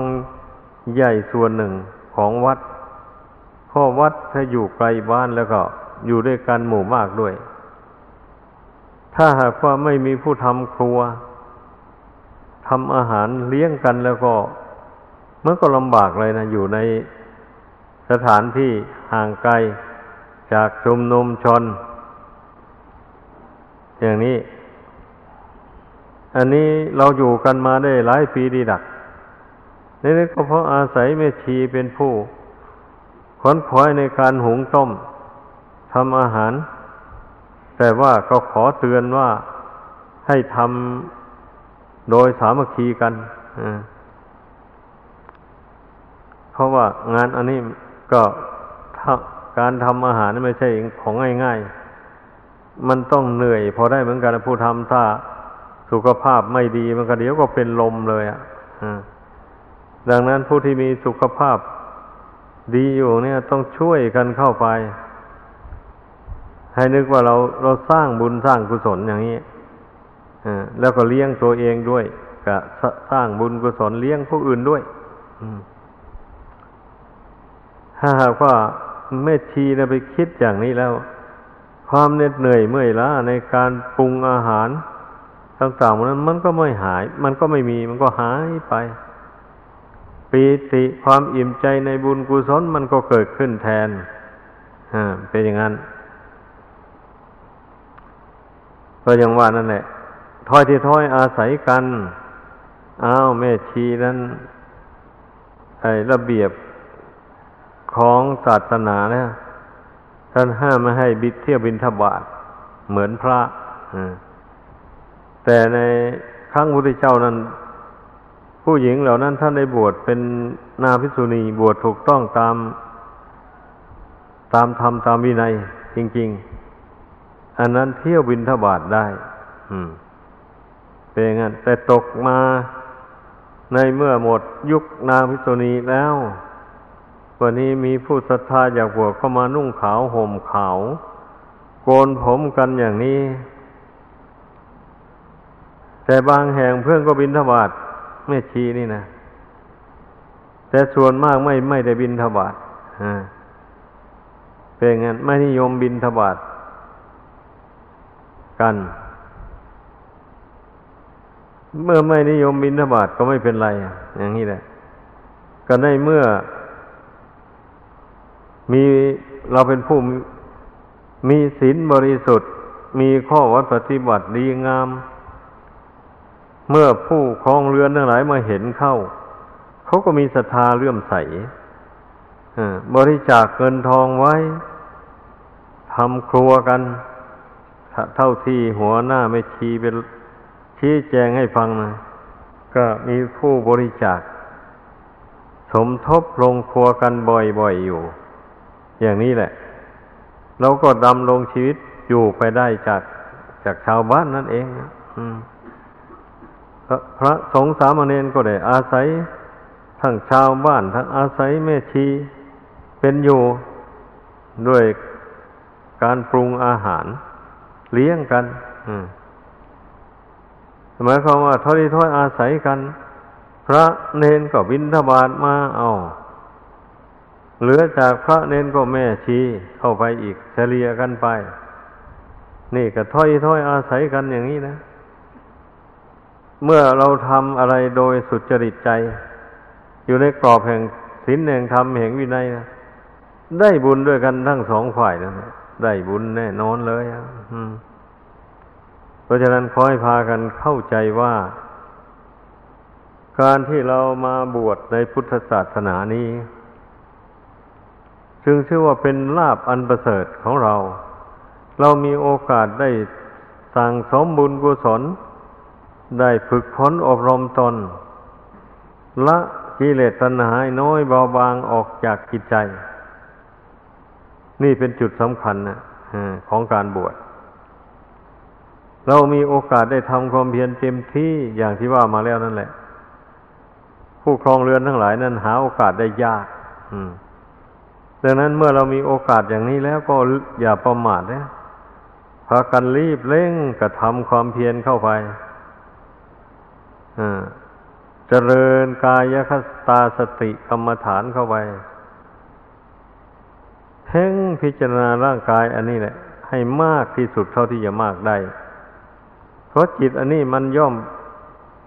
Speaker 1: ใหญ่ส่วนหนึ่งของวัดเพราะวัดถ้าอยู่ไกลบ้านแล้วก็อยู่ด้วยกันหมู่มากด้วย ถ้าหากว่าไม่มีผู้ทำครัวทำอาหารเลี้ยงกันแล้วก็มันก็ลำบากเลยนะอยู่ในสถานที่ห่างไกลจากชุมนุมชน อย่างนี้ อันนี้เราอยู่กันมาได้หลายปีดีดักนี่ก็เพราะอาศัยแม่ชีเป็นผู้ขนขวายในการหุงต้มทำอาหาร แต่ว่าก็ขอเตือนว่าให้ทำโดยสามัคคีกันเพราะว่างานอันนี้ก็การทำอาหารไม่ใช่ของง่าย ๆ มันต้องเหนื่อย พอได้เหมือนกันผู้ทำถ้าสุขภาพไม่ดีมันก็เดี๋ยวก็เป็นลมเลยอะดังนั้นผู้ที่มีสุขภาพดีอยู่เนี่ยต้องช่วยกันเข้าไป ให้นึกว่าเราเราสร้างบุญสร้างกุศลอย่างนี้แล้วก็เลี้ยงตัวเองด้วยก็สร้างบุญกุศลเลี้ยงผู้อื่นด้วยถ้าหากว่าแม่ชีนะไปคิดอย่างนี้แล้ว ความเหน็ดเหนื่อยเมื่อยล้าในการปรุงอาหารต่างๆนั้นมันก็ไม่หาย มันก็ไม่มี มันก็หายไปปีติความอิ่มใจในบุญกุศลมันก็เกิดขึ้นแทนอ่าเป็นอย่างนั้น ก็ยังว่านั่นแหละถ้อยที่ถ้อยอาศัยกันอ้าวแม่ชีนั้นไอ้ระเบียบของศาสนาเนี่ยท่านห้ามไม่ให้บิดเที่ยวบินทบาทเหมือนพระแต่ในครั้งพุทธเจ้านั้น ผู้หญิงเหล่านั้นท่านได้บวชเป็นนาพิสุณีบวชถูกต้องตาม ตามธรรมตามวินัยจริง ๆ อันนั้นเที่ยวบินทบาทได้เป็นงั้น แต่ตกมาในเมื่อหมดยุคนางพิษุณีแล้ววันนี้มีผู้ศรัทธาอยากบวชเข้ามานุ่งขาวห่มขาว โกนผมกันอย่างนี้ แต่บางแห่งเพื่อนก็บินทบาทไม่ชีนี่นะแต่ส่วนมากไม่ไม่ได้บินทบาทเป็นงั้นไม่นิยมบินทบาท กัน เมื่อไม่นิยมบินทบาทก็ไม่เป็นไร อย่างนี้แหละ ก็ในเมื่อ มีเราเป็นผู้มีศีลบริสุทธิ์ มีข้อวัดปฏิบัติดีงาม เมื่อผู้ครองเรือนทั้งหลายมาเห็นเข้า เขาก็มีศรัทธาเลื่อมใสบริจาคเงินทองไว้ทำครัวกัน เท่าที่หัวหน้าไม่ชีเป็นชี้แจงให้ฟังนะก็มีผู้บริจาค สมทบลงครัวกันบ่อยๆอยู่ อย่างนี้แหละ เราก็ดำลงชีวิตอยู่ไปได้จากจากชาวบ้านนั่นเองนะพระสงฆ์สามเณรก็ได้อาศัยทั้งชาวบ้านทั้งอาศัยแม่ชีเป็นอยู่ด้วยการปรุงอาหาร เลี้ยงกันหมายความว่าทอดีถ้อยอาศัยกัน พระเนนก็บินทบาทมาเอา เหลือจากพระเนนก็แม่ชีเข้าไปอีกเฉลี่ยกันไป นี่ก็ถ้อยถ้อยอาศัยกันอย่างนี้นะ เมื่อเราทำอะไรโดยสุจริตใจ อยู่ในกรอบแห่งศีลแห่งธรรมแห่งวินัยนะได้บุญด้วยกันทั้งสองฝ่ายนะ ได้บุญแน่นอนเลยอะอืมราะฉะนั้นขอให้พากันเข้าใจว่า การที่เรามาบวชในพุทธศาสนานี้ จึงชื่อว่าเป็นลาบอันประเสริฐของเรา เรามีโอกาสได้สั่งสมบุญกุศล ได้ฝึกฝนอบรมตน ละกิเลสตัณหาน้อยเบาบางออกจากจิตใจ นี่เป็นจุดสำคัญนะของการบวช เรามีโอกาสได้ทำความเพียรเต็มที่อย่างที่ว่ามาแล้วนั่นแหละ ผู้ครองเรือนทั้งหลายนั้นหาโอกาสได้ยากดังนั้นเมื่อเรามีโอกาสอย่างนี้แล้วก็อย่าประมาทนะพากันรีบเร่งกระทำความเพียรเข้าไปเจริญกายคตาสติกรรมฐานเข้าไป เพ่งพิจารณาร่างกายอันนี้แหละ ให้มากที่สุดเท่าที่จะมากได้ เพราะจิตอันนี้มันย่อม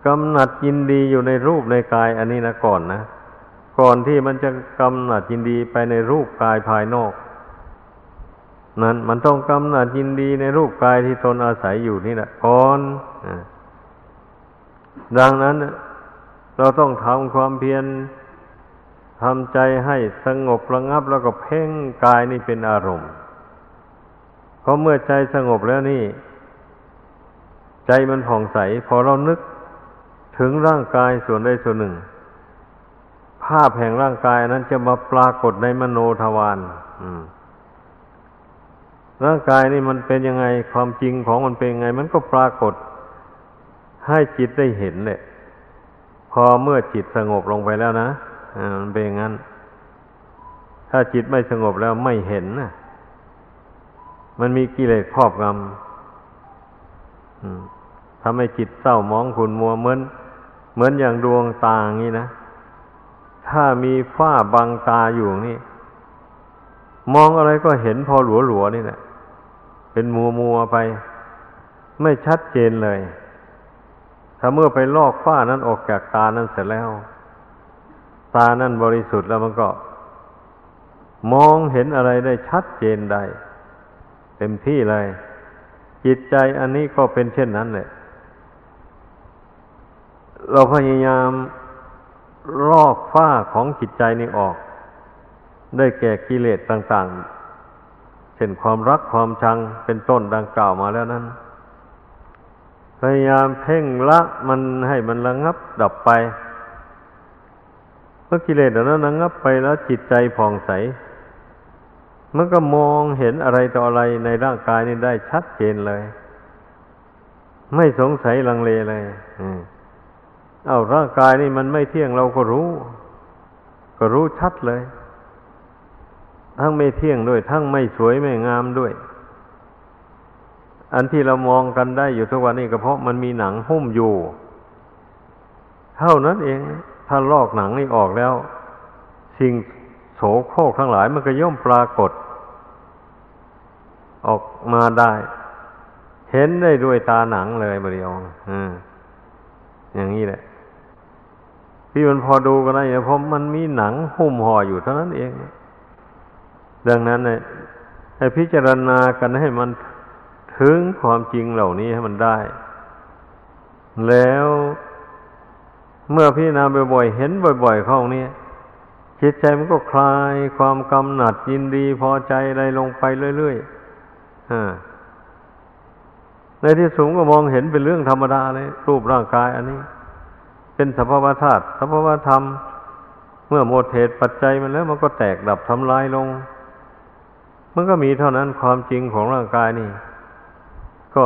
Speaker 1: กำหนัดยินดีอยู่ในรูปในกายอันนี้นะก่อนนะ ก่อนที่มันจะกำหนัดยินดีไปในรูปกายภายนอก นั้นมันต้องกำหนัดยินดีในรูปกายที่ตนอาศัยอยู่นี่แหละก่อนดังนั้นเราต้องทำความเพียร ทำใจให้สงบระงับแล้วก็เพ่งกายนี่เป็นอารมณ์ เพราะเมื่อใจสงบแล้วนี่ ใจมันผ่องใส พอเรานึกถึงร่างกายส่วนใดส่วนหนึ่ง ภาพแห่งร่างกายนั้นจะมาปรากฏในมโนทวารร่างกายนี่มันเป็นยังไงความจริงของมันเป็นยังไง มันก็ปรากฏ ให้จิตได้เห็นเลยพอเมื่อจิตสงบลงไปแล้วนะ มันเป็นอย่างนั้น ถ้าจิตไม่สงบแล้วไม่เห็นนะมันมีกิเลสครอบงำทำให้จิตเศร้ามองขุนมัวเหมือน เหมือนอย่างดวงตาอย่างนี้นะ ถ้ามีฝ้าบังตาอยู่นี่ มองอะไรก็เห็นพอหลัวหลัวนี่แหละ เป็นมัวมัวไป ไม่ชัดเจนเลย ถ้าเมื่อไปลอกฝ้านั้นออกจากตานั้นเสร็จแล้ว ตานั้นบริสุทธิ์แล้วมันก็ มองเห็นอะไรได้ชัดเจนได้เต็มที่เลย จิตใจอันนี้ก็เป็นเช่นนั้นแหละเราพยายามลอกฝ้าของจิตใจนี้ออก ได้แก่กิเลสต่างๆ เช่นความรักความชังเป็นต้นดังกล่าวมาแล้วนั้น พยายามเพ่งละมันให้มันระงับดับไป เมื่อกิเลสเหล่านั้นระงับไปแล้วจิตใจผ่องใส มันก็มองเห็นอะไรต่ออะไรในร่างกายนี้ได้ชัดเจนเลย ไม่สงสัยลังเลเลยเอาร่างกายนี่มันไม่เที่ยงเราก็รู้ ก็รู้ชัดเลย ทั้งไม่เที่ยงด้วย ทั้งไม่สวยไม่งามด้วยอันที่เรามองกันได้อยู่ทุกวันนี้ก็เพราะมันมีหนังหุ้มอยู่ เท่านั้นเอง ถ้าลอกหนังนี่ออกแล้ว สิ่งโสโครกทั้งหลายมันก็ย่อมปรากฏ ออกมาได้ เห็นได้ด้วยตาหนังเลยบริองอืมอย่างนี้แหละที่มันพอดูกันได้เพราะมันมีหนังหุ้มห่ออยู่เท่านั้นเอง ดังนั้นเนี่ยให้พิจารณากันให้มันถึงความจริงเหล่านี้ให้มันได้ แล้ว เมื่อพิจารณาบ่อยๆ เห็นบ่อยๆเข้านี้จิตใจมันก็คลายความกำหนัดยินดีพอใจอะไรลงไปเรื่อยๆในที่สูงก็มองเห็นเป็นเรื่องธรรมดาเลยรูปร่างกายอันนี้ เป็นสภาวธาตุสภาวธรรม เมื่อหมดเหตุปัจจัยมันแล้ว มันก็แตกดับทำลายลง มันก็มีเท่านั้นความจริงของร่างกายนี่ ก็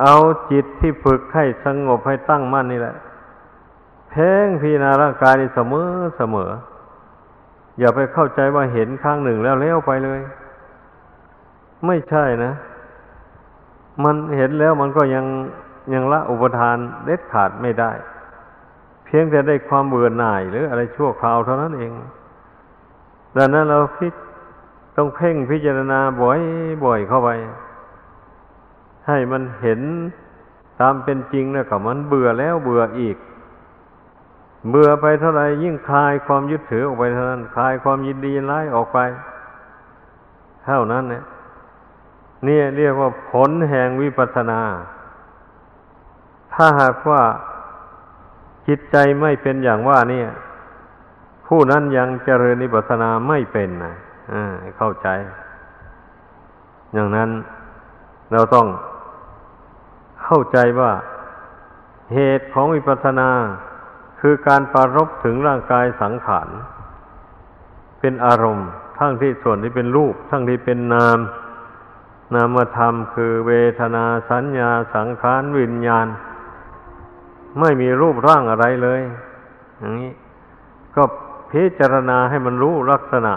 Speaker 1: เอาจิตที่ฝึกให้สงบให้ตั้งมั่นนี่แหละ เพ่งพิจารณาร่างกายนี่เสมอเสมอ อย่าไปเข้าใจว่าเห็นข้างหนึ่งแล้วเลี้ยวไปเลย ไม่ใช่นะ มันเห็นแล้วมันก็ยังยังละอุปทานเด็ดขาดไม่ได้ เพียงแต่ได้ความเบื่อหน่ายหรืออะไรชั่วคราวเท่านั้นเอง ดังนั้นเราพิต้องเพ่งพิจารณาบ่อยบ่อยเข้าไป ให้มันเห็นตามเป็นจริงแล้วก็มันเบื่อแล้วเบื่ออีก เบื่อไปเท่าไหร่ยิ่งคลายความยึดถือออกไปเท่านั้น คลายความยินดีร้ายออกไป เท่านั้นเนี่ยนี่เรียกว่าผลแห่งวิปัสสนา ถ้าหากว่าจิตใจไม่เป็นอย่างว่านี่ผู้นั้นยังเจริญนิพพานาไม่เป็นนะอ่าเข้าใจ อย่างนั้นเราต้อง เข้าใจว่าเหตุของวิปัสสนา คือการปารบถึงร่างกายสังขาร เป็นอารมณ์ ทั้งที่ส่วนที่เป็นรูป ทั้งที่เป็นนาม นามธรรมคือเวทนาสัญญาสังขารวิญญาณ ไม่มีรูปร่างอะไรเลย อย่างนี้ ก็พิจารณาให้มันรู้ลักษณะ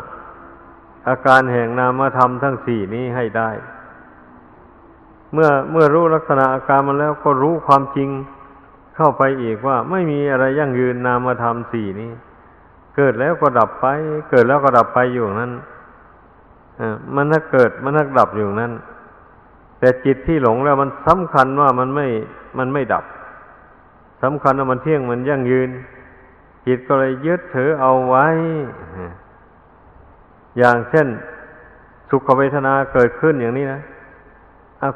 Speaker 1: อาการแห่งนามธรรมทั้งสี่นี้ให้ได้ เมื่อเมื่อรู้ลักษณะอาการมันแล้วก็รู้ความจริงเข้าไปอีกว่า ไม่มีอะไรยั่งยืนนามธรรมสี่นี้ เกิดแล้วก็ดับไป เกิดแล้วก็ดับไปอยู่นั้นมันถ้าเกิดมันถ้าดับอยู่นั้น แต่จิตที่หลงแล้วมันสำคัญว่ามันไม่มันไม่ดับสำคัญว่ามันเที่ยงมันยั่งยืน จิตก็เลยยึดถือเอาไว้ อย่างเช่น สุขเวทนาเกิดขึ้นอย่างนี้นะ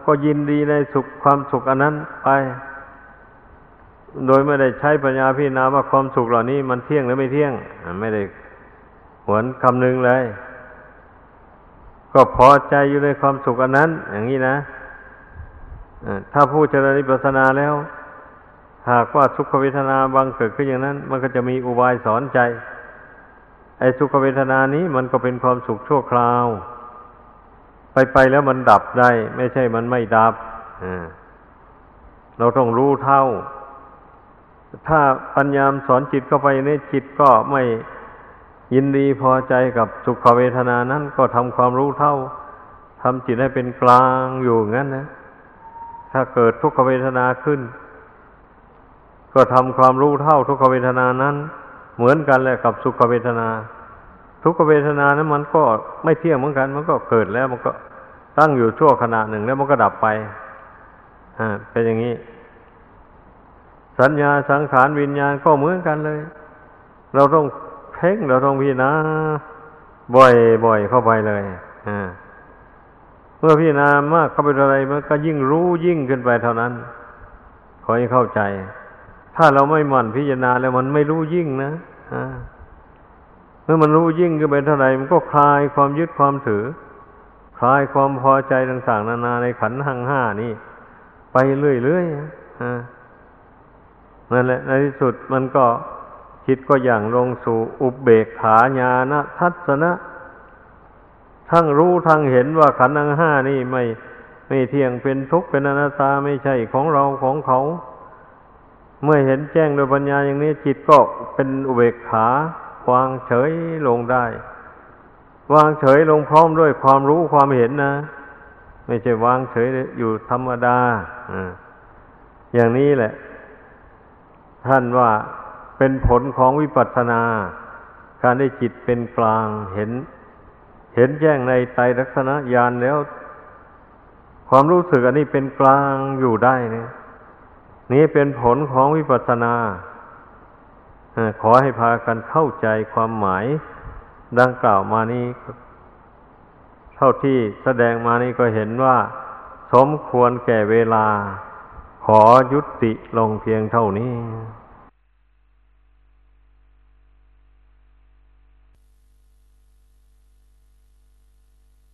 Speaker 1: ก็ยินดีในสุขความสุขอันนั้นไป โดยไม่ได้ใช้ปัญญาพิจารณาว่าความสุขเหล่านี้มันเที่ยงหรือไม่เที่ยง ไม่ได้หวนคำนึงเลย ก็พอใจอยู่ในความสุขอันนั้น อย่างนี้นะถ้าผู้เจริญปัสสนาแล้ว หากว่าสุขเวทนาบางเกิดขึ้นอย่างนั้น มันก็จะมีอุบายสอนใจ ไอ้สุขเวทนานี้มันก็เป็นความสุขชั่วคราว ไปไปแล้วมันดับได้ ไม่ใช่มันไม่ดับเราต้องรู้เท่า ถ้าปัญญามสอนจิตเข้าไปในจิตก็ไม่ยินดีพอใจกับสุขเวทนานั้นก็ทำความรู้เท่าทำจิตให้เป็นกลางอยู่งั้นนะ ถ้าเกิดทุกขเวทนาขึ้น ก็ทำความรู้เท่า ทุกขเวทนานั้น เหมือนกันแหละกับสุขเวทนา ทุกขเวทนานั้นมันก็ไม่เที่ยงเหมือนกัน มันก็เกิดแล้วมันก็ ตั้งอยู่ชั่วขณะหนึ่งแล้วมันก็ดับไปเป็นอย่างนี้ สัญญาสังขารวิญญาณก็เหมือนกันเลย เราต้องเพ่งเราต้องพิจารณาบ่อยบ่อยเข้าไปเลยเมื่อพิจารณามากเข้าไปอะไรมันก็ยิ่งรู้ยิ่งขึ้นไปเท่านั้น ขอให้เข้าใจ ถ้าเราไม่หมั่นพิจารณาแล้วมันไม่รู้ยิ่งนะเมื่อมันรู้ยิ่งขึ้นไปเท่าไหร่มันก็คลายความยึดความถือ คลายความพอใจต่าง ๆ นานาในขันธ์ทั้งห้านี่ ไปเรื่อยๆนั่นแหละในที่สุดมันก็จิตก็อย่างลงสู่อุเบกขาญาณทัศนะ ทั้งรู้ทั้งเห็นว่าขันธ์ทั้งห้านี่ไม่ไม่เที่ยงเป็นทุกข์เป็นอนัตตาไม่ใช่ของเราของเขา เมื่อเห็นแจ้งโดยปัญญาอย่างนี้จิตก็เป็นอุเบกขาวางเฉยลงได้ วางเฉยลงพร้อมด้วยความรู้ความเห็นนะ ไม่ใช่วางเฉยอยู่ธรรมดาอย่างนี้แหละ ท่านว่าเป็นผลของวิปัสสนา การได้จิตเป็นกลางเห็น เห็นแจ้งในไตรลักษณะญาณแล้ว ความรู้สึกอันนี้เป็นกลางอยู่ได้เนี่ยนี่เป็นผลของวิปัสสนาขอให้พากันเข้าใจความหมาย ดังกล่าวมานี้เท่าที่แสดงมานี้ก็เห็นว่า สมควรแก่เวลา ขอยุติลงเพียงเท่านี้